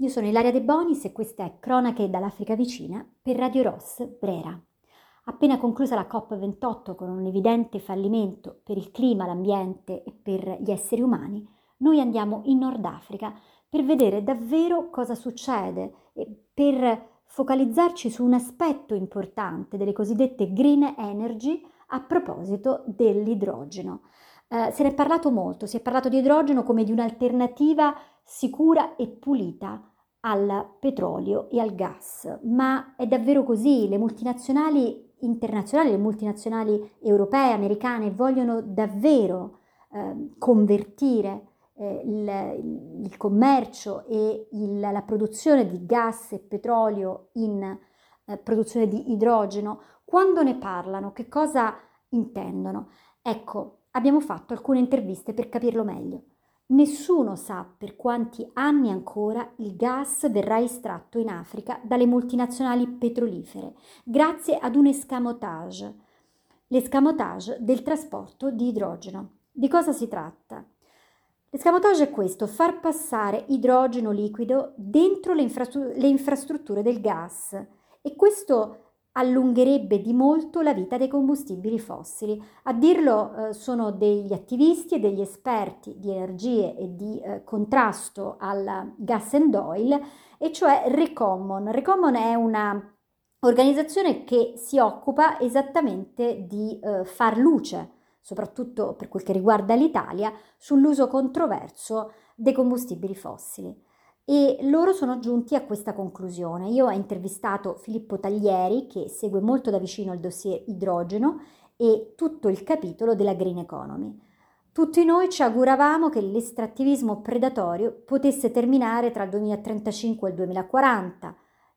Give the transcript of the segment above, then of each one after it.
Io sono Ilaria De Bonis e questa è Cronache dall'Africa vicina per Radio Ross Brera. Appena conclusa la COP28 con un evidente fallimento per il clima, l'ambiente e per gli esseri umani, noi andiamo in Nord Africa per vedere davvero cosa succede e per focalizzarci su un aspetto importante delle cosiddette green energy a proposito dell'idrogeno. Eh, se ne è parlato molto, si è parlato di idrogeno come di un'alternativa sicura e pulita al petrolio e al gas, ma è davvero così? Le multinazionali internazionali, le multinazionali europee, americane vogliono davvero eh, convertire eh, il, il, commercio e il, la produzione di gas e petrolio in eh, produzione di idrogeno? Quando ne parlano, che cosa intendono? Ecco, abbiamo fatto alcune interviste per capirlo meglio. Nessuno sa per quanti anni ancora il gas verrà estratto in Africa dalle multinazionali petrolifere, grazie ad un escamotage, l'escamotage del trasporto di idrogeno. Di cosa si tratta? L'escamotage è questo, far passare idrogeno liquido dentro le, infrastru- le infrastrutture del gas e questo allungherebbe di molto la vita dei combustibili fossili. A dirlo eh, sono degli attivisti e degli esperti di energie e di eh, contrasto al gas and oil, e cioè Recommon. Recommon è una organizzazione che si occupa esattamente di eh, far luce, soprattutto per quel che riguarda l'Italia, sull'uso controverso dei combustibili fossili e loro sono giunti a questa conclusione. Io ho intervistato Filippo Taglieri che segue molto da vicino il dossier idrogeno e tutto il capitolo della Green Economy. Tutti noi ci auguravamo che l'estrattivismo predatorio potesse terminare tra il 2035 e il 2040,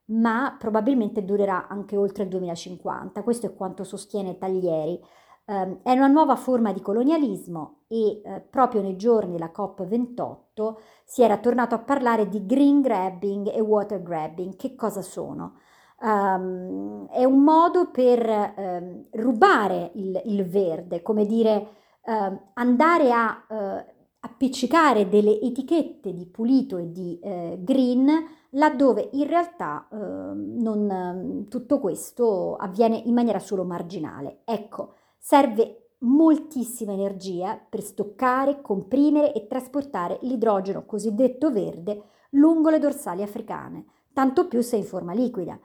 ma probabilmente durerà anche oltre il 2050. Questo è quanto sostiene Taglieri. Eh, è una nuova forma di colonialismo e eh, proprio nei giorni della COP28 si era tornato a parlare di green grabbing e water grabbing. Che cosa sono? Um, è un modo per um, rubare il, il, verde, come dire, uh, andare a uh, appiccicare delle etichette di pulito e di uh, green laddove in realtà non, tutto questo avviene in maniera solo marginale. Ecco, Serve moltissima energia per stoccare, comprimere e trasportare l'idrogeno cosiddetto verde lungo le dorsali africane, tanto più se in forma liquida.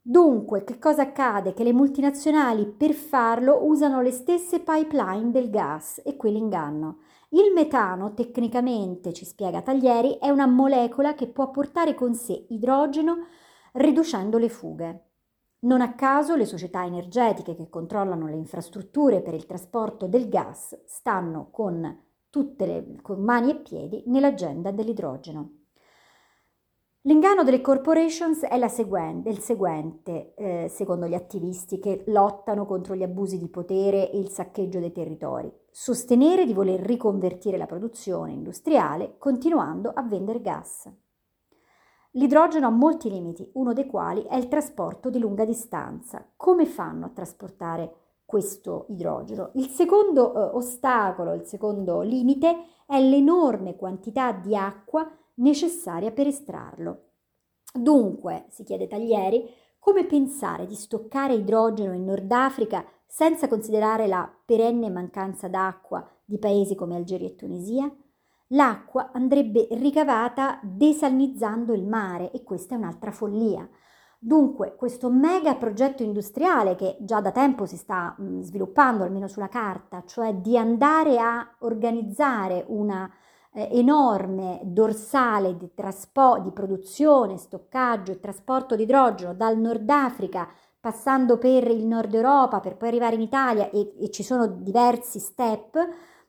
Dunque, che cosa accade? Che le multinazionali per farlo usano le stesse pipeline del gas e quelli inganno. Il metano, tecnicamente, ci spiega Taglieri, è una molecola che può portare con sé idrogeno riducendo le fughe. Non a caso le società energetiche che controllano le infrastrutture per il trasporto del gas stanno con tutte le con mani e piedi nell'agenda dell'idrogeno. L'inganno delle corporations è seguente, il seguente, eh, secondo gli attivisti che lottano contro gli abusi di potere e il saccheggio dei territori. Sostenere di voler riconvertire la produzione industriale continuando a vendere gas. L'idrogeno ha molti limiti, uno dei quali è il trasporto di lunga distanza. Come fanno a trasportare questo idrogeno? Il secondo eh, ostacolo, il secondo limite è l'enorme quantità di acqua necessaria per estrarlo. Dunque, si chiede Taglieri, come pensare di stoccare idrogeno in Nord Africa senza considerare la perenne mancanza d'acqua di paesi come Algeria e Tunisia? L'acqua andrebbe ricavata desalinizzando il mare e questa è un'altra follia. Dunque, questo mega progetto industriale che già da tempo si sta mh, sviluppando, almeno sulla carta, cioè di andare a organizzare una eh, enorme dorsale di, traspo- di produzione, stoccaggio e trasporto di idrogeno dal Nord Africa, passando per il Nord Europa, per poi arrivare in Italia e, e ci sono diversi step,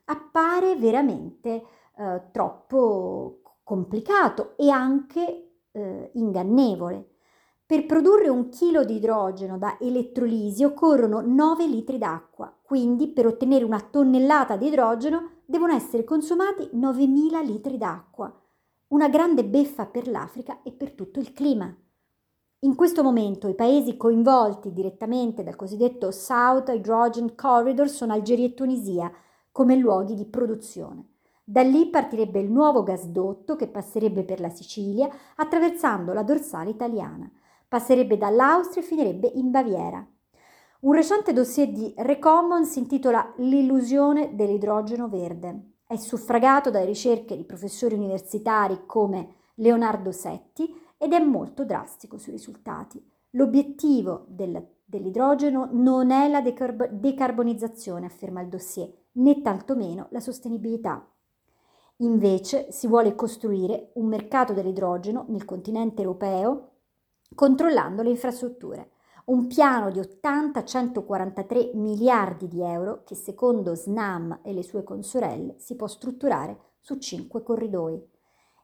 appare veramente eh, troppo complicato e anche eh, ingannevole. Per produrre un chilo di idrogeno da elettrolisi occorrono 9 litri d'acqua, quindi per ottenere una tonnellata di idrogeno devono essere consumati 9.000 litri d'acqua. Una grande beffa per l'Africa e per tutto il clima. In questo momento i paesi coinvolti direttamente dal cosiddetto South Hydrogen Corridor sono Algeria e Tunisia come luoghi di produzione. Da lì partirebbe il nuovo gasdotto che passerebbe per la Sicilia attraversando la dorsale italiana. Passerebbe dall'Austria e finirebbe in Baviera. Un recente dossier di Recommon si intitola L'illusione dell'idrogeno verde. È suffragato dalle ricerche di professori universitari come Leonardo Setti ed è molto drastico sui risultati. L'obiettivo del, dell'idrogeno non è la decarb- decarbonizzazione, afferma il dossier, né tantomeno la sostenibilità. Invece si vuole costruire un mercato dell'idrogeno nel continente europeo controllando le infrastrutture. Un piano di 80-143 miliardi di euro che secondo SNAM e le sue consorelle si può strutturare su cinque corridoi.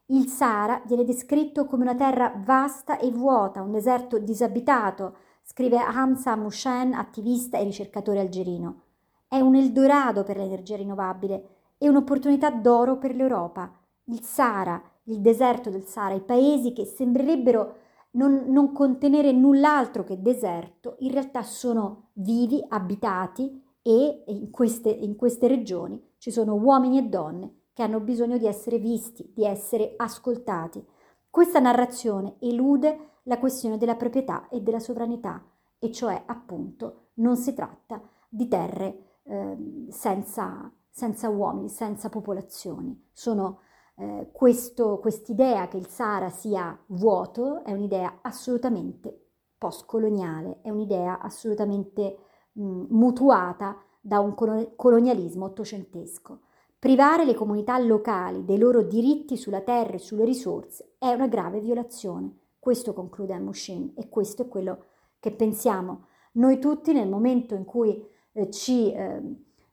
Il Sahara viene descritto come una terra vasta e vuota, un deserto disabitato, scrive Hamza Mouchen, attivista e ricercatore algerino. È un Eldorado per l'energia rinnovabile e un'opportunità d'oro per l'Europa. Il Sahara, il deserto del Sahara, i paesi che sembrerebbero non, non contenere null'altro che deserto, in realtà sono vivi, abitati e in queste, in queste regioni ci sono uomini e donne che hanno bisogno di essere visti, di essere ascoltati. Questa narrazione elude la questione della proprietà e della sovranità, e cioè appunto non si tratta di terre eh, senza, senza, uomini, senza popolazioni. Sono eh, questo, quest'idea che il Sahara sia vuoto è un'idea assolutamente postcoloniale, è un'idea assolutamente mh, mutuata da un colonialismo ottocentesco. Privare le comunità locali dei loro diritti sulla terra e sulle risorse è una grave violazione. Questo conclude Amushin e questo è quello che pensiamo noi tutti nel momento in cui eh, ci, eh,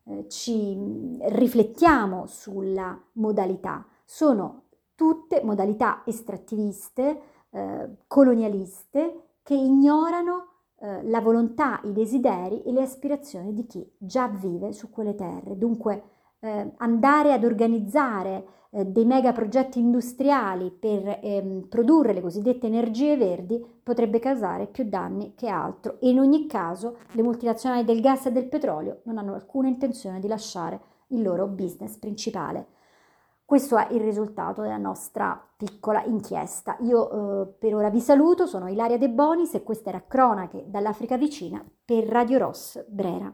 eh ci riflettiamo sulla modalità. Sono tutte modalità estrattiviste, eh, colonialiste, che ignorano eh, la volontà, i desideri e le aspirazioni di chi già vive su quelle terre. Dunque, eh, andare ad organizzare eh, dei mega progetti industriali per ehm, produrre le cosiddette energie verdi potrebbe causare più danni che altro e in ogni caso le multinazionali del gas e del petrolio non hanno alcuna intenzione di lasciare il loro business principale. Questo è il risultato della nostra piccola inchiesta. Io eh, per ora vi saluto, sono Ilaria De Bonis e questa era Cronache dall'Africa vicina per Radio Ross Brera.